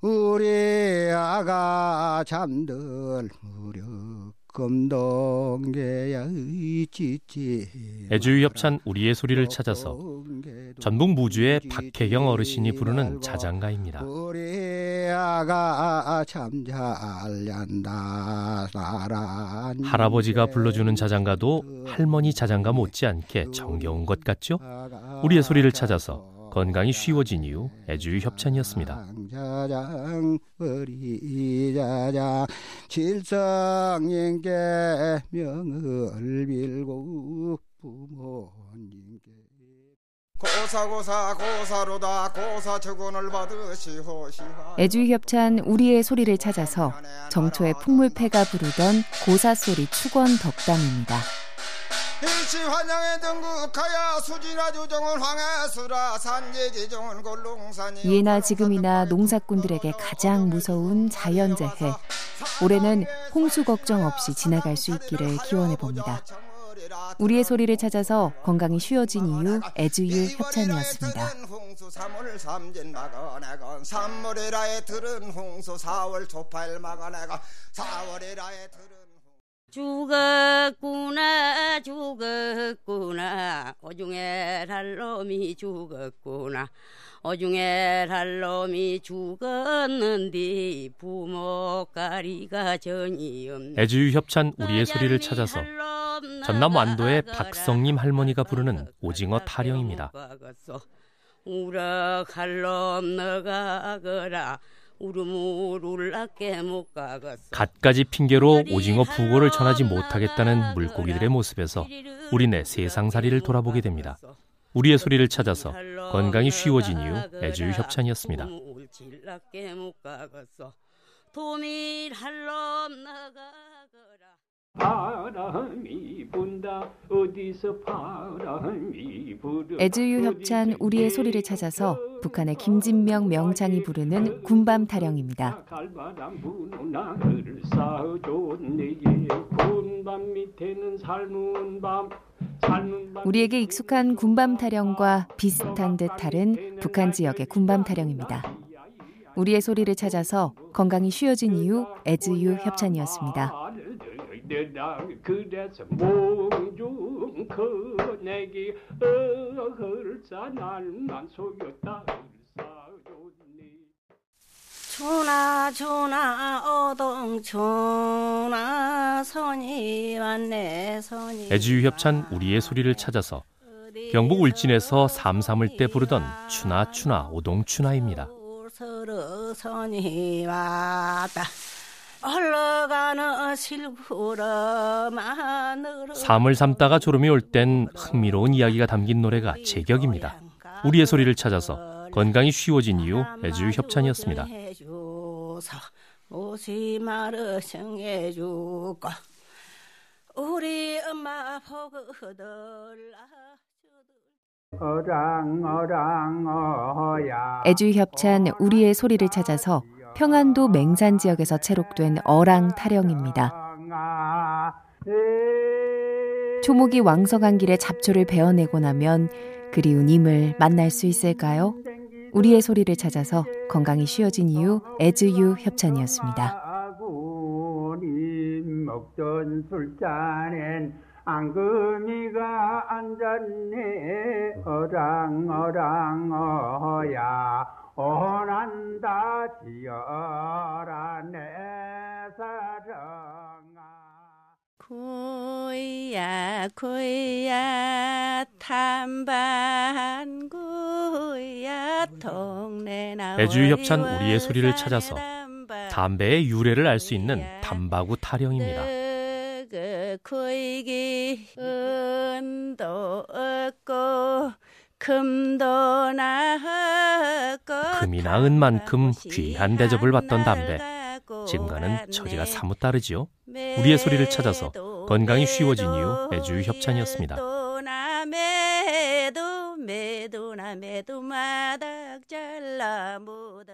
우리 아가 잠들 무렵 금동계야 애주협찬 우리의 소리를 찾아서 전북 무주의 박혜경 어르신이 부르는 자장가입니다. 할아버지가 불러주는 자장가도 할머니 자장가 못지않게 정겨운 것 같죠? 우리의 소리를 찾아서 건강이 쉬워진 이유 애주유 협찬이었습니다. 받으시오 애주협찬 우리의 소리를 찾아서 정초의 풍물패가 부르던 고사소리 축원 덕담입니다. 일시 환영에 등극하여 수지나 주정은 황해수라 산예지정은 골롱산이 예나 지금이나 농사꾼들에게 가장 무서운 자연재해 올해는 홍수 걱정 없이 지나갈 수 있기를 기원해 봅니다. 우리의 소리를 찾아서 건강이 쉬워진 이유 애주유 협찬이었습니다. 죽었구나 죽었구나 어중에 살 놈이 죽었구나 어중에 살 놈이 죽었는디 부모가리가 전이 없네 애주유 협찬 우리의 소리를 찾아서 전남 완도의 박성님 할머니가 부르는 오징어 타령입니다 우럭 할놈 너가 거라 갖가지 핑계로 오징어 부고를 전하지 못하겠다는 물고기들의 모습에서 우리네 세상살이를 돌아보게 됩니다. 우리의 소리를 찾아서 건강이 쉬워진 이유 애주유 협찬이었습니다. 바람이 분다 어디서 바람이 부르 애주유 협찬 우리의 소리를 찾아서 북한의 김진명 명창이 부르는 군밤 타령입니다. 우리에게 익숙한 군밤 타령과 비슷한 듯 다른 북한 지역의 군밤 타령입니다. 우리의 소리를 찾아서 건강이 쉬워진 이유 애즈유 협찬이었습니다. 내라 그래서 몽중 그내기 어흘자 날만 속였다. 초나 초나 어동 초나 선이 왔네 선이 애주유 협찬 우리의 소리를 찾아서 경북 울진에서 삼삼을 때 부르던 추나 추나 오동 추나입니다. 서로 선이 왔다. 흘러가는 실구름 하늘로 삶을 삼다가 졸음이 올 땐 흥미로운 이야기가 담긴 노래가 제격입니다. 우리의 소리를 찾아서 건강이 쉬워진 이유 애주 협찬이었습니다. 우리 엄마 애주 협찬 우리의 소리를 찾아서 평안도 맹산 지역에서 채록된 어랑 타령입니다. 초목이 왕성한 길에 잡초를 베어내고 나면 그리운 임을 만날 수 있을까요? 우리의 소리를 찾아서 건강이 쉬워진 이유 애즈유 협찬이었습니다. 먹던 술잔엔 앙금이가 앉았네 어랑 어랑 어야 오난다 지어라 내 사랑아 구야 구야 탐반구야 동네 나 애주협찬 우리의 소리를 찾아서 담배의 유래를 알 수 있는 담바구 타령입니다. 그이기 은도 없고 금도 나고 금이 나은 만큼 귀한 대접을 받던 담배. 지금과는 처지가 사뭇 다르지요. 우리의 소리를 찾아서 건강이 쉬워진 이유 애주 협찬이었습니다. 매도 매도 나 매도 마닥 잘라 묻어